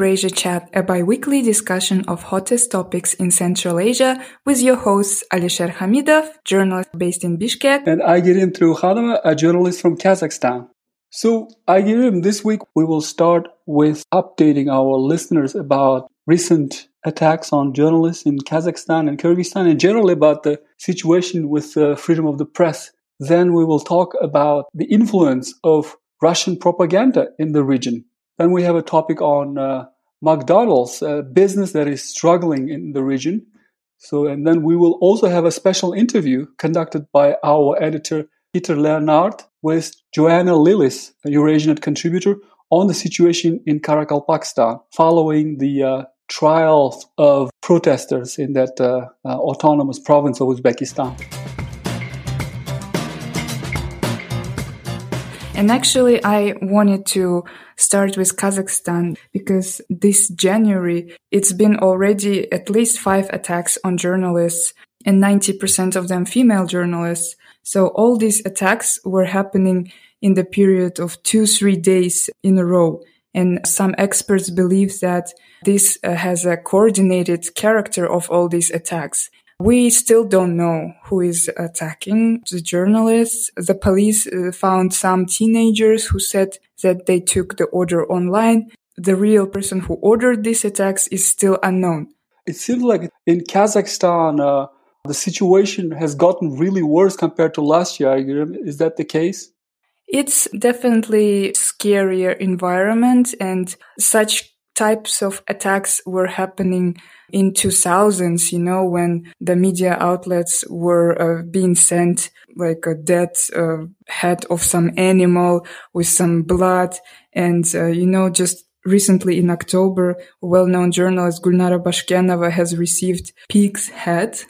Eurasia Chat, a bi-weekly discussion of hottest topics in Central Asia with your hosts Alisher Khamidov, journalist based in Bishkek, and Aigerim Toleukhanova, a journalist from Kazakhstan. So, Aigerim, this week we will start with updating our listeners about recent attacks on journalists in Kazakhstan and Kyrgyzstan and generally about the situation with uh, freedom of the press. Then we will talk about the influence of Russian propaganda in the region. Then we have a topic on uh, McDonald's, a business that is struggling in the region. So, and then we will also have a special interview conducted by our editor, Peter Leonard, with Joanna Lillis, a Eurasianet contributor, on the situation in Karakalpakstan following the uh, trials of protesters in that uh, uh autonomous province of Uzbekistan. And actually, I wanted to start with Kazakhstan because this January, it's been already at least five attacks on journalists and 90% of them female journalists. So all these attacks were happening in the period of two, three days in a row. And some experts believe that this uh, has a coordinated character of all these attacks. We still don't know who is attacking the journalists. The police uh, found some teenagers who said that they took the order online. The real person who ordered these attacks is still unknown. It seems like in Kazakhstan, uh, the situation has gotten really worse compared to last year. Is that the case? It's definitely scarier environment and such types of attacks were happening in 2000s, you know, when the media outlets were uh, being sent like a dead uh, head of some animal with some blood. And, uh, you know, just recently in October, well-known journalist Gulnara Bazhkenova has received pig's head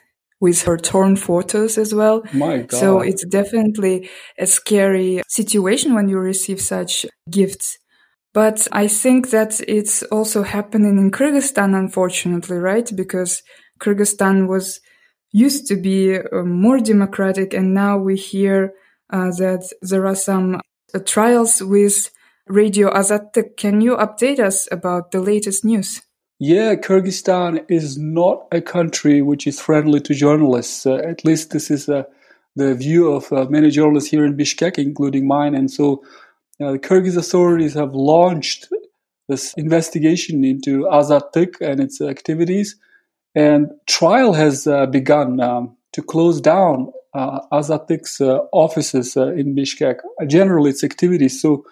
with her torn photos as well. My God. So it's definitely a scary situation when you receive such gifts. But I think that it's also happening in Kyrgyzstan, unfortunately, right? Because Kyrgyzstan was used to be uh, more democratic, and now we hear uh, that there are some uh, trials with Radio Azattyk. Can you update us about the latest news? Yeah, Kyrgyzstan is not a country which is friendly to journalists. Uh, at least this is uh, the view of uh, many journalists here in Bishkek, including mine. And so uh, the Kyrgyz authorities have launched this investigation into Azattyk and its activities, and trial has uh, begun um, to close down uh, uh, offices uh, in Bishkek, generally its activities. So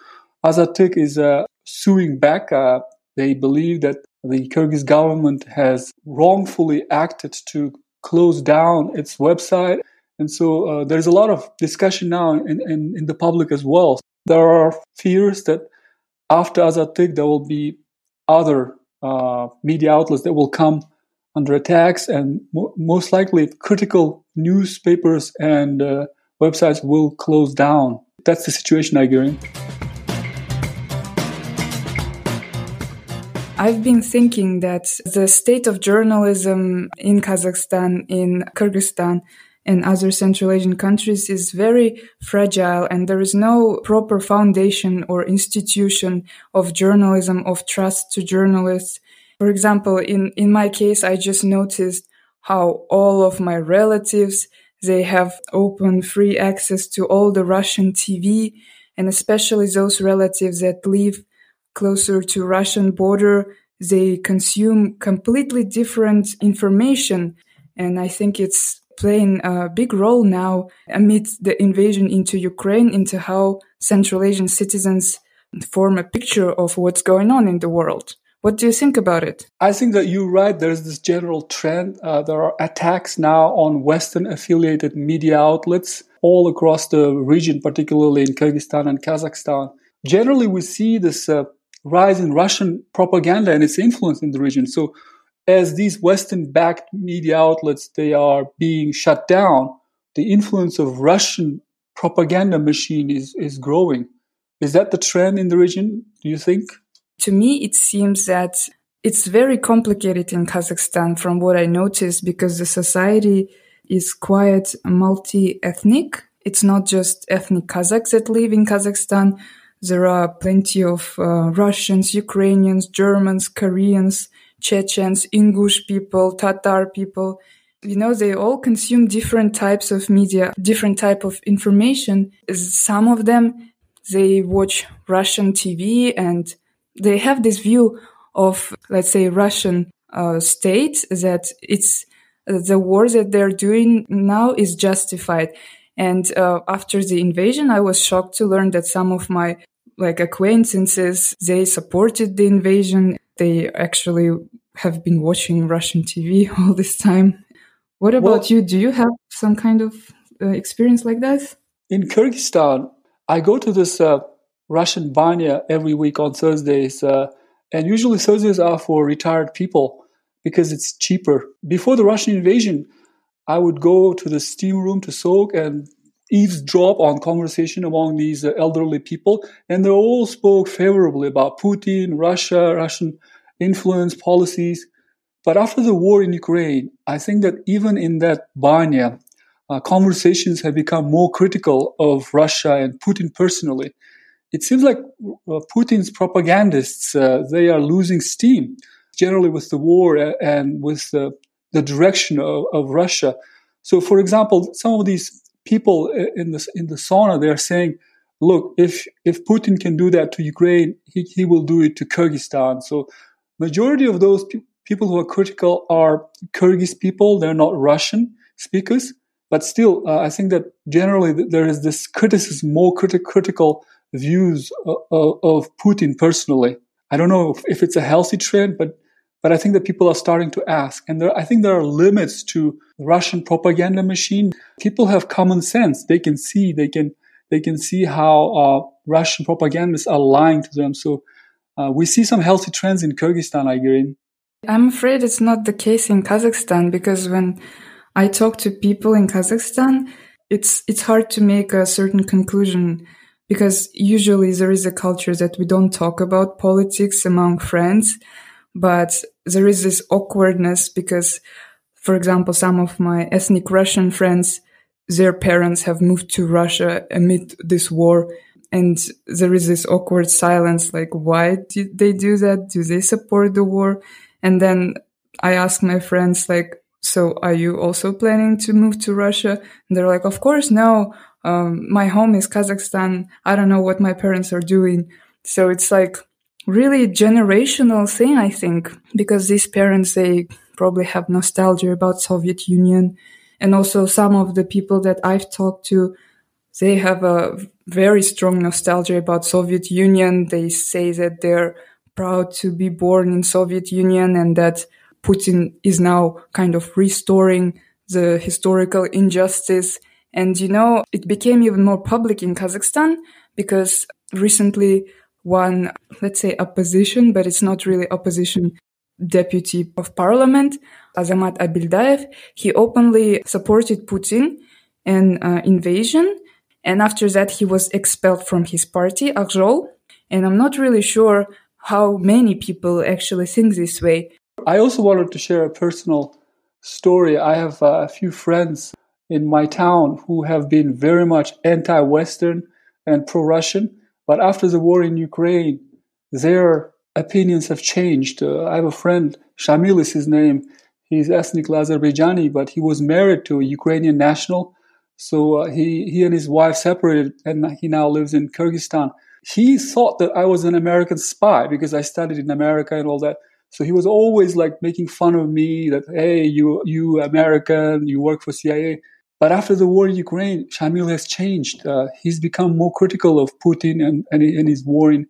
Azattyk is uh, suing back. Uh, they believe that the Kyrgyz government has wrongfully acted to close down its website. And so there's a lot of discussion now in, in, in the public as well there are fears that after Azattyk, there will be other uh, media outlets that will come under attacks, and mo- most likely critical newspapers and uh, websites will close down. That's the situation, I agree. I've been thinking that the state of journalism in Kazakhstan, in Kyrgyzstan, and other Central Asian countries is very fragile and there is no proper foundation or institution of journalism, of trust to journalists. For example, in, in my case, I just noticed how all of my relatives, they have open free access to all the Russian TV and especially those relatives that live closer to Russian border, they consume completely different information. And I think it's playing a big role now amid the invasion into Ukraine, into how Central Asian citizens form a picture of what's going on in the world. What do you think about it? I think that you're right. There's this general trend. Uh, there are attacks now on Western affiliated media outlets all across the region, particularly in Kyrgyzstan and Kazakhstan. Generally, we see this uh, rise in Russian propaganda and its influence in the region. So as these Western backed media outlets, they are being shut down, the influence of Russian propaganda machine is, is growing. Is that the trend in the region, do you think? To me, it seems that it's very complicated in Kazakhstan from what I noticed because the society is quite multi-ethnic. It's not just ethnic Kazakhs that live in Kazakhstan. there are plenty of uh, Russians, Ukrainians, Germans, Koreans, Chechens, Ingush people, Tatar people. You know, they all consume different types of media, different type of information. Some of them, they watch Russian TV and they have this view of, let's say, Russian uh, state that it's uh, the war that they're doing now is justified. And uh, after the invasion, I was shocked to learn that some of my like acquaintances they supported the invasion. They actually have been watching Russian TV all this time. What about well, you? Do you have some kind of uh, experience like that? In Kyrgyzstan, I go to this uh, Russian banya every week on Thursdays, uh, and usually Thursdays are for retired people because it's cheaper. Before the Russian invasion, I would go to the steam room to soak and eavesdrop on conversation among these uh, elderly people, and they all spoke favorably about Putin, Russia, Russian influence policies. But after the war in Ukraine, I think that even in that banya, uh, conversations have become more critical of Russia and Putin personally. It seems like uh, Putin's propagandists uh, they are losing steam, generally with the war and with the the direction of, of Russia. So, for example, some of these people in the in the sauna they are saying, "Look, if if Putin can do that to Ukraine, he, he will do it to Kyrgyzstan." So, majority of those pe- people who are critical are Kyrgyz people; they're not Russian speakers. But still, uh, I think that generally there is this criticism, more criti- critical views of, of, of Putin personally. I don't know if, if it's a healthy trend, but but I think that people are starting to ask. And there, I think there are limits to Russian propaganda machine. People have common sense. They can see, they can, they can see how uh, Russian propagandists are lying to them. So uh, we see some healthy trends in Kyrgyzstan, I agree. I'm afraid it's not the case in Kazakhstan because when I talk to people in Kazakhstan, it's, it's hard to make a certain conclusion because usually there is a culture that we don't talk about politics among friends but there is this awkwardness because, for example, some of my ethnic Russian friends, their parents have moved to Russia amid this war. And there is this awkward silence, like, why did they do that? Do they support the war? And then I ask my friends, like, so are you also planning to move to Russia? And they're like, of course, no. Um, my home is Kazakhstan. I don't know what my parents are doing. So it's like, really generational thing, I think, because these parents, they probably have nostalgia about Soviet Union. And also some of the people that I've talked to, they have a very strong nostalgia about Soviet Union. They say that they're proud to be born in Soviet Union and that Putin is now kind of restoring the historical injustice. And you know, it became even more public in Kazakhstan because recently one, let's say, opposition, but it's not really opposition deputy of parliament, Azamat Abildaev. He openly supported Putin and uh, invasion. And after that, he was expelled from his party, Akjol. And I'm not really sure how many people actually think this way. I also wanted to share a personal story. I have uh, a few friends in my town who have been very much anti Western and pro Russian. But after the war in Ukraine, their opinions have changed. Uh, I have a friend, Shamil is his name. He's ethnically Azerbaijani, but he was married to a Ukrainian national. So uh, he, he and his wife separated and he now lives in Kyrgyzstan. He thought that I was an American spy because I studied in America and all that. So he was always like making fun of me that, hey, you, you American, you work for CIA. But after the war in Ukraine, Shamil has changed. Uh, he's become more critical of Putin and, and, and, his war in,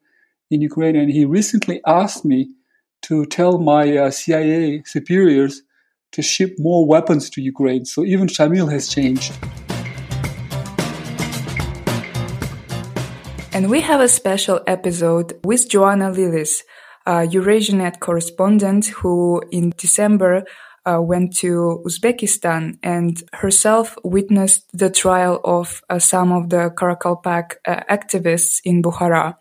in Ukraine. And he recently asked me to tell my uh, CIA superiors to ship more weapons to Ukraine. So even Shamil has changed. And we have a special episode with Joanna Lillis, a Eurasianet correspondent who in December uh, went to Uzbekistan and herself witnessed the trial of uh, some of the Karakalpak uh, activists in Bukhara.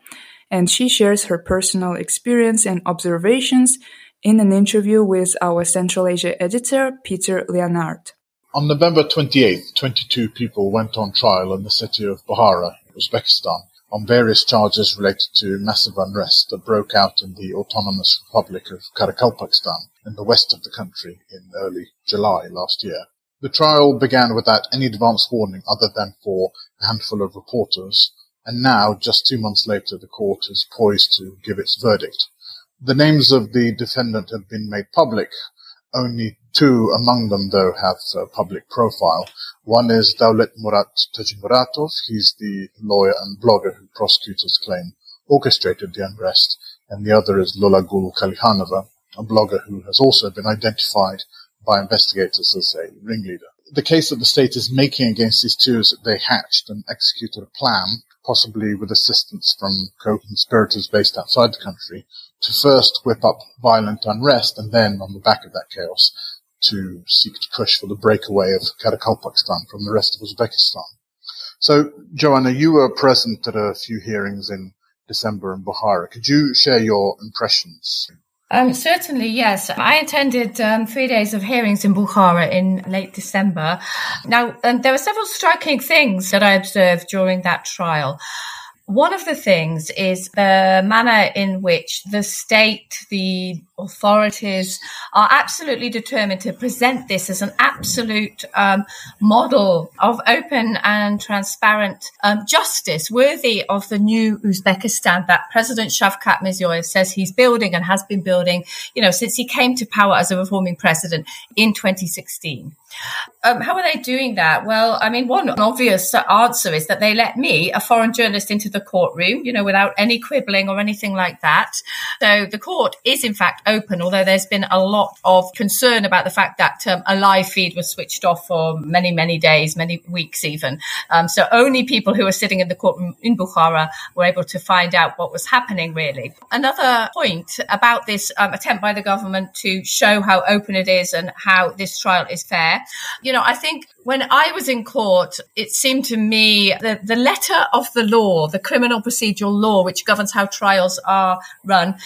And she shares her personal experience and observations in an interview with our Central Asia editor, Peter Leonard. On November 28th, 22 people went on trial in the city of Bukhara, Uzbekistan, on various charges related to massive unrest that broke out in the Autonomous Republic of Karakalpakstan in the west of the country in early July last year. The trial began without any advance warning other than for a handful of reporters, and now, just two months later, the court is poised to give its verdict. The names of the defendant have been made public. Only two among them, though, have a public profile. One is Daulet Murat Tajimuratov. He's the lawyer and blogger who prosecutors claim orchestrated the unrest. And the other is Lola Gul Kalihanova, a blogger who has also been identified by investigators as a ringleader. The case that the state is making against these two is that they hatched and executed a plan, possibly with assistance from co-conspirators based outside the country, to first whip up violent unrest and then, on the back of that chaos, to seek to push for the breakaway of Karakalpakstan from the rest of Uzbekistan. So, Joanna, you were present at a few hearings in December in Bukhara. Could you share your impressions? Um, certainly, yes. I attended um, three days of hearings in Bukhara in late December. Now, um, there were several striking things that I observed during that trial. One of the things is the manner in which the state, the authorities are absolutely determined to present this as an absolute um, model of open and transparent um, justice worthy of the new Uzbekistan that President Shavkat Mirziyoyev says he's building and has been building, you know, since he came to power as a reforming president in 2016. Um, how are they doing that? Well, I mean, one obvious answer is that they let me, a foreign journalist, into the courtroom, you know, without any quibbling or anything like that. So the court is, in fact, open, although there's been a lot of concern about the fact that um, a live feed was switched off for many, many days, many weeks even. Um, so only people who were sitting in the courtroom in Bukhara were able to find out what was happening, really. Another point about this um, attempt by the government to show how open it is and how this trial is fair you know, I think when I was in court, it seemed to me that the letter of the law, the criminal procedural law, which governs how trials are run,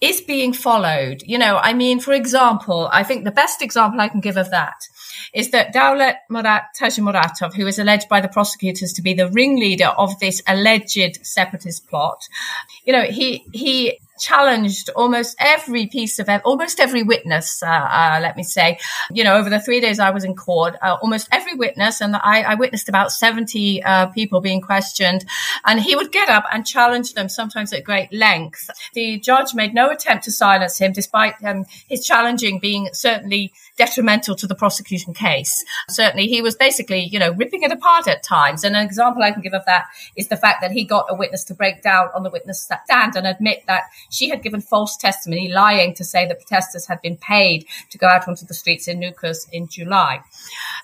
is being followed. You know, I mean, for example, I think the best example I can give of that is that Daulet Murat Tajimuratov, who is alleged by the prosecutors to be the ringleader of this alleged separatist plot, you know, he, he challenged almost every piece of almost every witness. Uh, uh, let me say, you know, over the three days I was in court, uh, almost every witness, and I, I witnessed about seventy uh, people being questioned, and he would get up and challenge them, sometimes at great length. The judge made no attempt to silence him, despite um, his challenging being certainly detrimental to the prosecution case. Certainly, he was basically, you know, ripping it apart at times. And an example I can give of that is the fact that he got a witness to break down on the witness stand and admit that she had given false testimony, lying to say that protesters had been paid to go out onto the streets in Nukus in July.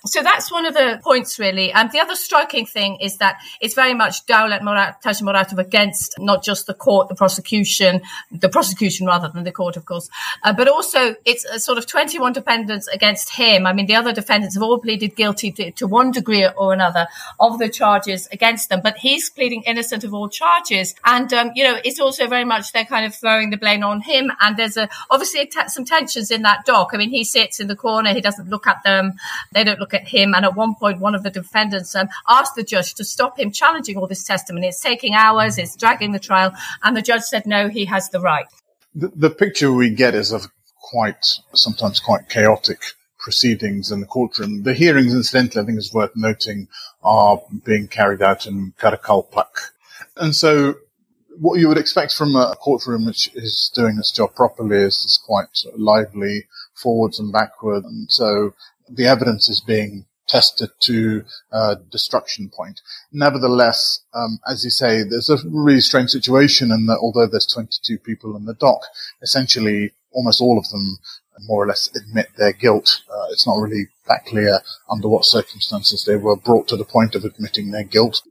So that's one of the points, really. And the other striking thing is that it's very much Daulet Murat, Tajimuratov against not just the court, the prosecution, the prosecution rather than the court, of course, uh, but also it's a sort of 21 defendants against him. I mean, the other defendants have all pleaded guilty to, to one degree or another of the charges against them, but he's pleading innocent of all charges. And, um, you know, it's also very much they're kind of throwing the blame on him. And there's a, obviously some tensions in that dock. I mean, he sits in the corner. He doesn't look at them. They don't look at him. And at one point, one of the defendants um, asked the judge to stop him challenging all this testimony. It's taking hours. It's dragging the trial. And the judge said, no, he has the right. The, the picture we get is of quite, sometimes quite chaotic proceedings in the courtroom. The hearings, incidentally, I think is worth noting, are being carried out in Karakalpak. And so what you would expect from a courtroom which is doing its job properly is, is quite lively, forwards and backwards. And so the evidence is being tested to destruction point. Nevertheless, um, as you say, there's a really strange situation in that although there's 22 people in the dock, essentially almost all of them more or less admit their guilt. Uh, it's not really that clear under what circumstances they were brought to the point of admitting their guilt.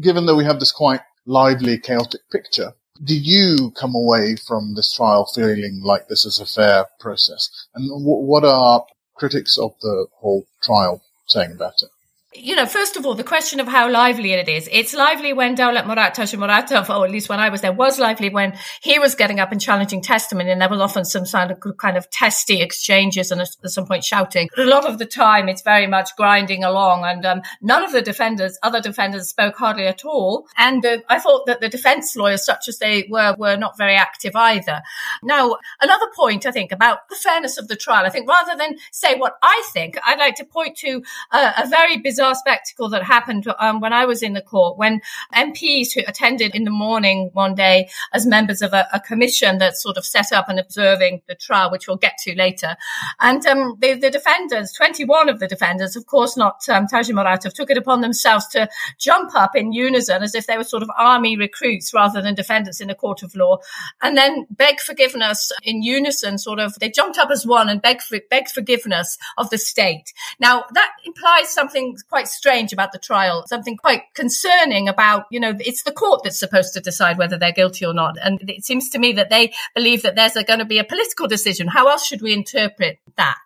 Given that we have this quite lively, chaotic picture. Do you come away from this trial feeling like this is a fair process? And w- what are critics of the whole trial saying about it? You know, first of all, the question of how lively it is. It's lively when Daulat Murat Muratov, or at least when I was there, was lively when he was getting up and challenging testimony, and there was often some kind of, kind of testy exchanges and at some point shouting. But a lot of the time, it's very much grinding along, and um, none of the defenders, other defenders, spoke hardly at all. And uh, I thought that the defence lawyers, such as they were, were not very active either. Now, another point I think about the fairness of the trial. I think rather than say what I think, I'd like to point to a very bizarre bizarre spectacle that happened um, when I was in the court when MPs who attended in the morning one day as members of a, a, commission that sort of set up and observing the trial, which we'll get to later. And um, the, the, defenders, 21 of the defenders, of course not um, took it upon themselves to jump up in unison as if they were sort of army recruits rather than defendants in a court of law and then beg forgiveness in unison, sort of, they jumped up as one and begged, begged forgiveness of the state. Now that implies something quite strange about the trial, something quite concerning about, you know, it's the court that's supposed to decide whether they're guilty or not. And it seems to me that they believe that there's going to be a political decision. How else should we interpret that?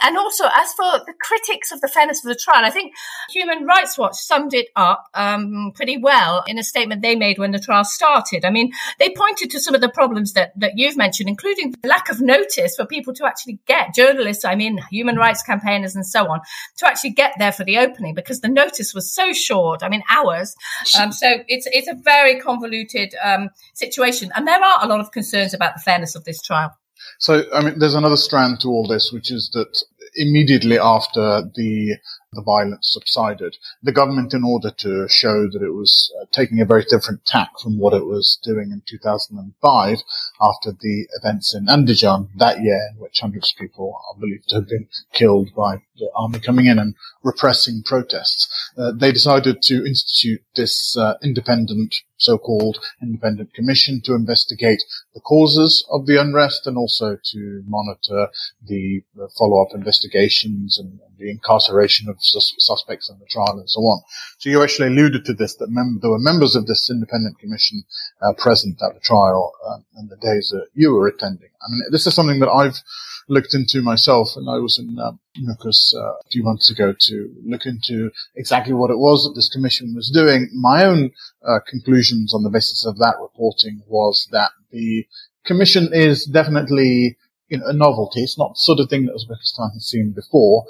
And also, as for the critics of the fairness of the trial, I think Human Rights Watch summed it up um, pretty well in a statement they made when the trial started. I mean, they pointed to some of the problems that, that you've mentioned, including the lack of notice for people to actually get journalists, I mean, human rights campaigners and so on, to actually get there for the opening because the notice was so short. I mean, hours. Um, so it's it's a very convoluted um, situation, and there are a lot of concerns about the fairness of this trial. So, I mean, there's another strand to all this, which is that immediately after the the violence subsided, the government, in order to show that it was uh, taking a very different tack from what it was doing in 2005, after the events in Andijan that year, in which hundreds of people are believed to have been killed by the army coming in and repressing protests, uh, they decided to institute this uh, independent so-called independent commission to investigate the causes of the unrest and also to monitor the, follow-up investigations and, and, the incarceration of sus- suspects in the trial and so on. So you actually alluded to this that mem- there were members of this independent commission uh, present at the trial uh, in the days that you were attending. I mean, this is something that I've looked into myself, and I was in um, Nukus uh, a few months ago to look into exactly what it was that this commission was doing. My own uh, conclusions on the basis of that reporting was that the commission is definitely you know, a novelty. It's not the sort of thing that Uzbekistan has seen before,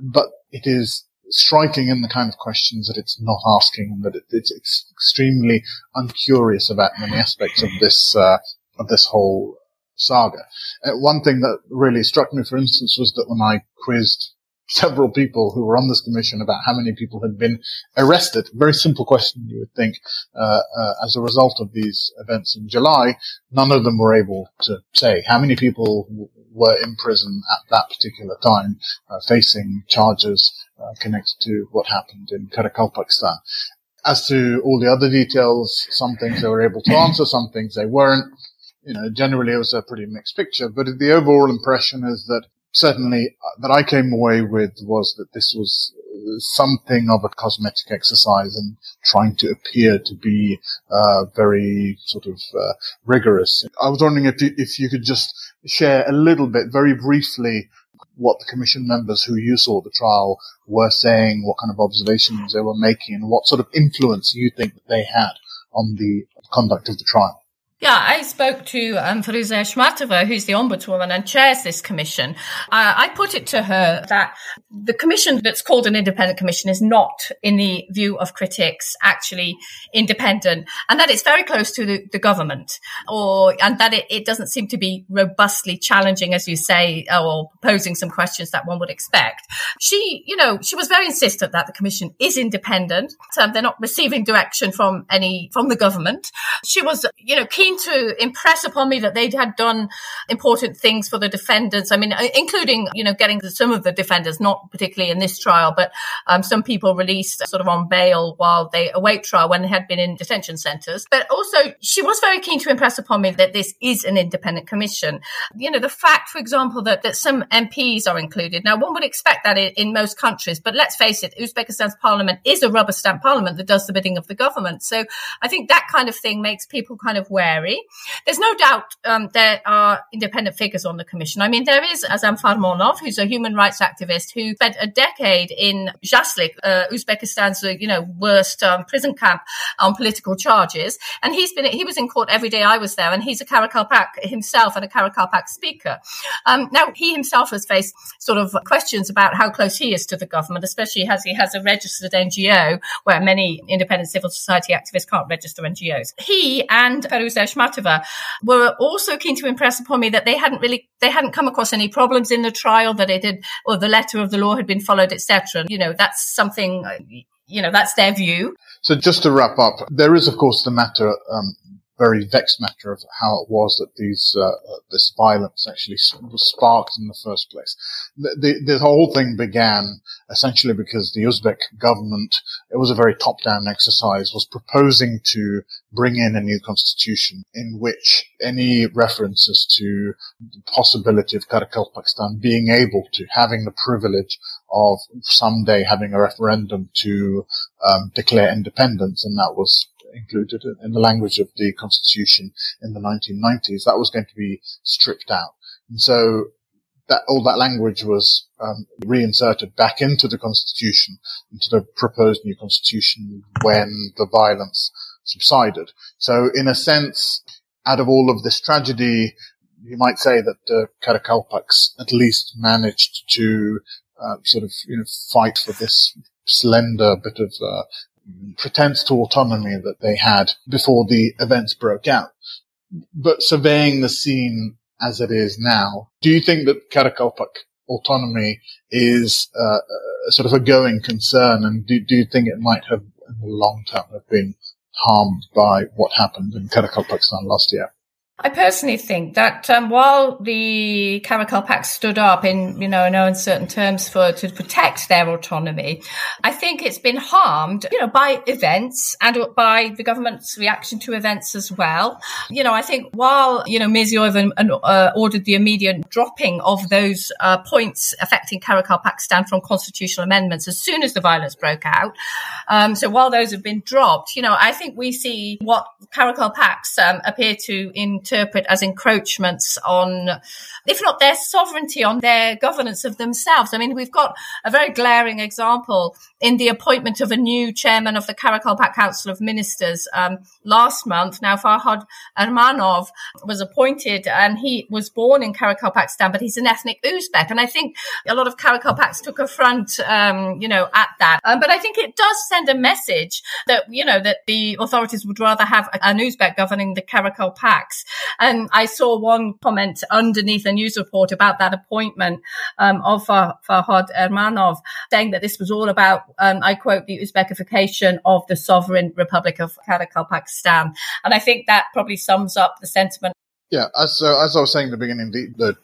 but it is striking in the kind of questions that it's not asking and that it, it's extremely uncurious about many aspects of this uh, of this whole saga. Uh, one thing that really struck me, for instance, was that when I quizzed several people who were on this commission about how many people had been arrested, very simple question you would think, uh, uh, as a result of these events in July, none of them were able to say how many people w- were in prison at that particular time, uh, facing charges uh, connected to what happened in Karakalpakstan. As to all the other details, some things they were able to answer, some things they weren't you know, generally it was a pretty mixed picture, but the overall impression is that certainly uh, that I came away with was that this was something of a cosmetic exercise and trying to appear to be uh, very sort of uh, rigorous. I was wondering if you, if you could just share a little bit, very briefly, what the commission members who you saw the trial were saying, what kind of observations they were making, and what sort of influence you think that they had on the conduct of the trial. Yeah, I spoke to um, Feruza Eshmatova, who's the ombudswoman and chairs this commission. Uh, I put it to her that the commission that's called an independent commission is not, in the view of critics, actually independent, and that it's very close to the, the government, or and that it, it, doesn't seem to be robustly challenging, as you say, or posing some questions that one would expect. She, you know, she was very insistent that the commission is independent. So they're not receiving direction from any from the government. She was, you know, keen keen to impress upon me that they had done important things for the defendants. I mean, uh, including, you know, getting some of the defendants, not particularly in this trial, but um, some people released sort of on bail while they await trial when they had been in detention centres. But also, she was very keen to impress upon me that this is an independent commission. You know, the fact, for example, that, that some MPs are included. Now, one would expect that in, in most countries, but let's face it, Uzbekistan's parliament is a rubber stamp parliament that does the bidding of the government. So I think that kind of thing makes people kind of wary scary. There's no doubt um, there are independent figures on the commission. I mean, there is Azam Farmonov, who's a human rights activist who spent a decade in Zhaslik, uh, Uzbekistan's uh, you know worst um, prison camp on political charges, and he's been he was in court every day I was there, and he's a Karakalpak himself and a Karakalpak speaker. Um, now he himself has faced sort of questions about how close he is to the government, especially as he has a registered NGO where many independent civil society activists can't register NGOs. He and Feruza Eshmatova were also keen to impress upon me that they hadn't really they hadn't come across any problems in the trial, that it had or the letter of the law had been followed, etc. You know, that's something you know, that's their view. So just to wrap up, there is, of course, the matter um, very vexed matter of how it was that these uh, this violence actually was sparked in the first place. The, the, the, whole thing began essentially because the Uzbek government, it was a very top-down exercise, was proposing to bring in a new constitution in which any references to the possibility of Karakalpakstan being able to having the privilege of someday having a referendum to um, declare independence, and that was included in the language of the constitution in the 1990s, that was going to be stripped out. And so that all that language was um, reinserted back into the constitution, into the proposed new constitution when the violence subsided. So in a sense, out of all of this tragedy, you might say that the Karakalpaks at least managed to uh, sort of you know fight for this slender bit of uh, pretense to autonomy that they had before the events broke out. But surveying the scene as it is now, do you think that Karakalpak autonomy is uh, sort of a going concern, and do, do you think it might have, in the long term, have been harmed by what happened in Karakalpakstan last year? I personally think that um, while the Karakalpak stood up in, you know, no uncertain terms for to protect their autonomy, I think it's been harmed, you know, by events and by the government's reaction to events as well. You know, I think while you know Mirziyoyev uh, ordered the immediate dropping of those uh, points affecting Karakalpakstan from constitutional amendments as soon as the violence broke out. Um, so while those have been dropped, you know, I think we see what Karakalpaks um, appear to in interpret as encroachments on, if not their sovereignty, on their governance of themselves. I mean, we've got a very glaring example in the appointment of a new chairman of the Karakalpak Council of Ministers um, last month. Now, Farhad Ermanov was appointed and he was born in Karakalpakstan, but he's an ethnic Uzbek. And I think a lot of Karakalpaks took a front, um, you know, at that. Um, but I think it does send a message that, you know, that the authorities would rather have an Uzbek governing the Karakalpaks and I saw one comment underneath a news report about that appointment um, of Farhad Ermanov saying that this was all about, um, I quote, the Uzbekification of the sovereign Republic of Karakalpakstan. And I think that probably sums up the sentiment. Yeah, as, uh, as I was saying at the beginning, the, the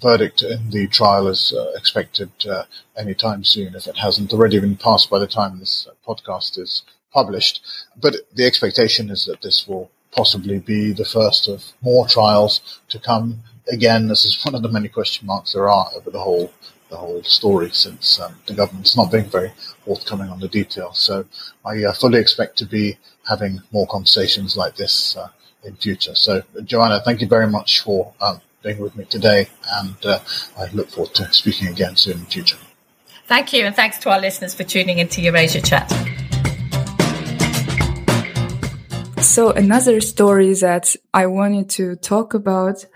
verdict in the trial is uh, expected uh, anytime soon if it hasn't already been passed by the time this podcast is published. But the expectation is that this will possibly be the first of more trials to come. Again, this is one of the many question marks there are over the whole the whole story since um, the government's not being very forthcoming on the details. So I uh, fully expect to be having more conversations like this uh, in future. So Joanna, thank you very much for um, being with me today, and uh, I look forward to speaking again soon in the future. Thank you, and thanks to our listeners for tuning into Eurasia Chat. So another story that I wanted to talk about,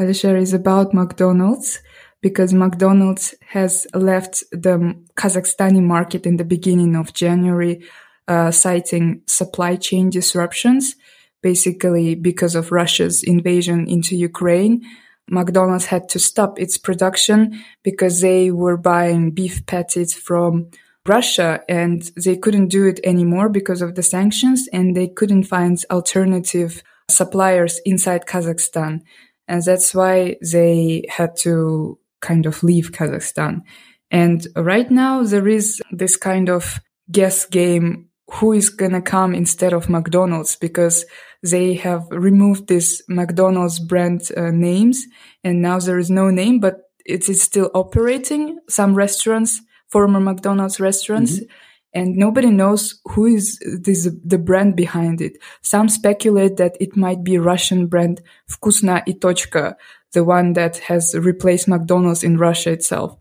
Alisher, is about McDonald's because McDonald's has left the Kazakhstani market in the beginning of January, uh, citing supply chain disruptions, basically because of Russia's invasion into Ukraine. McDonald's had to stop its production because they were buying beef patties from Russia and they couldn't do it anymore because of the sanctions and they couldn't find alternative suppliers inside Kazakhstan. And that's why they had to kind of leave Kazakhstan. And right now there is this kind of guess game who is gonna come instead of McDonald's because they have removed this McDonald's brand uh, names and now there is no name, but it is still operating. Some restaurants former McDonald's restaurants. Mm-hmm. and nobody knows who is this, the brand behind it. Some speculate that it might be Russian brand Vkusno i Tochka, the one that has replaced McDonald's in Russia itself.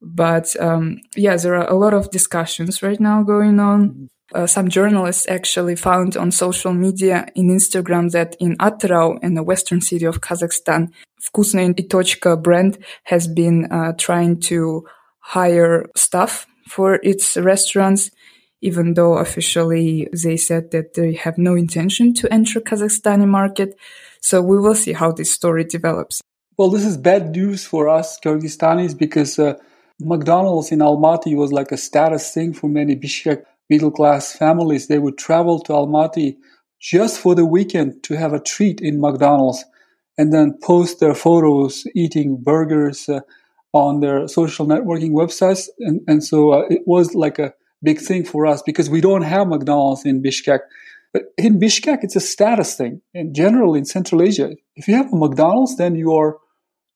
But um, yeah, there are a lot of discussions right now going on. Uh, some journalists actually found on social media in Instagram that in Atyrau, in the western city of Kazakhstan, Vkusno i Tochka brand has been uh, trying to hire staff for its restaurants, even though officially they said that they have no intention to enter Kazakhstani market. So we will see how this story develops. Well, this is bad news for us Kyrgyzstanis because uh, McDonald's in Almaty was like a status thing for many Bishkek middle class families. They would travel to Almaty just for the weekend to have a treat in McDonald's and then post their photos eating burgers uh, on their social networking websites. And, and so uh, it was like a big thing for us because we don't have McDonald's in Bishkek. But in Bishkek, it's a status thing. And generally in Central Asia, if you have a McDonald's, then you are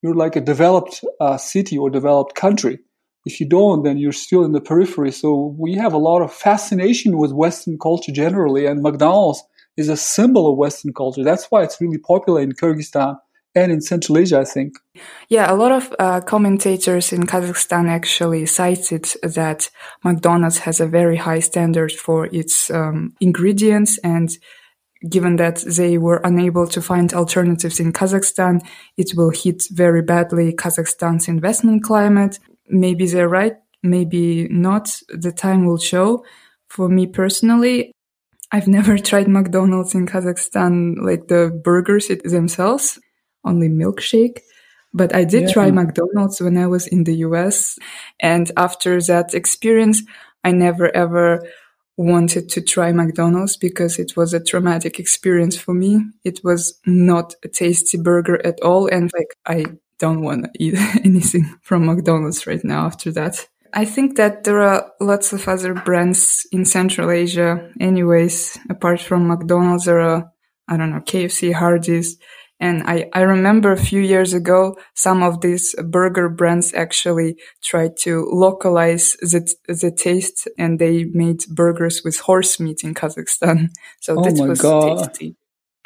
you're like a developed uh, city or developed country. If you don't, then you're still in the periphery. So we have a lot of fascination with Western culture generally, and McDonald's is a symbol of Western culture. That's why it's really popular in Kyrgyzstan and in Central Asia, I think. Yeah, a lot of uh, commentators in Kazakhstan actually cited that McDonald's has a very high standard for its um, ingredients and given that they were unable to find alternatives in Kazakhstan, it will hit very badly Kazakhstan's investment climate. Maybe they're right, maybe not. The time will show. For me personally, I've never tried McDonald's in Kazakhstan, like the burgers themselves, only milkshake. But I did yeah. try McDonald's when I was in the US. And after that experience, I never ever wanted to try McDonald's because it was a traumatic experience for me. It was not a tasty burger at all. And like, I don't want to eat anything from McDonald's right now after that. I think that there are lots of other brands in Central Asia anyways. Apart from McDonald's, there are, I don't know, KFC, Hardee's, and I, I remember a few years ago, some of these burger brands actually tried to localize the, the taste and they made burgers with horse meat in Kazakhstan. So oh that was God. tasty.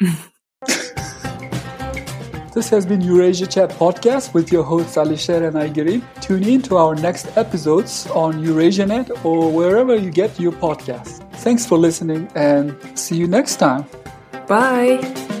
this has been Eurasia Chat podcast with your hosts Alisher and Aigerim. Tune in to our next episodes on EurasiaNet or wherever you get your podcasts. Thanks for listening and see you next time. Bye.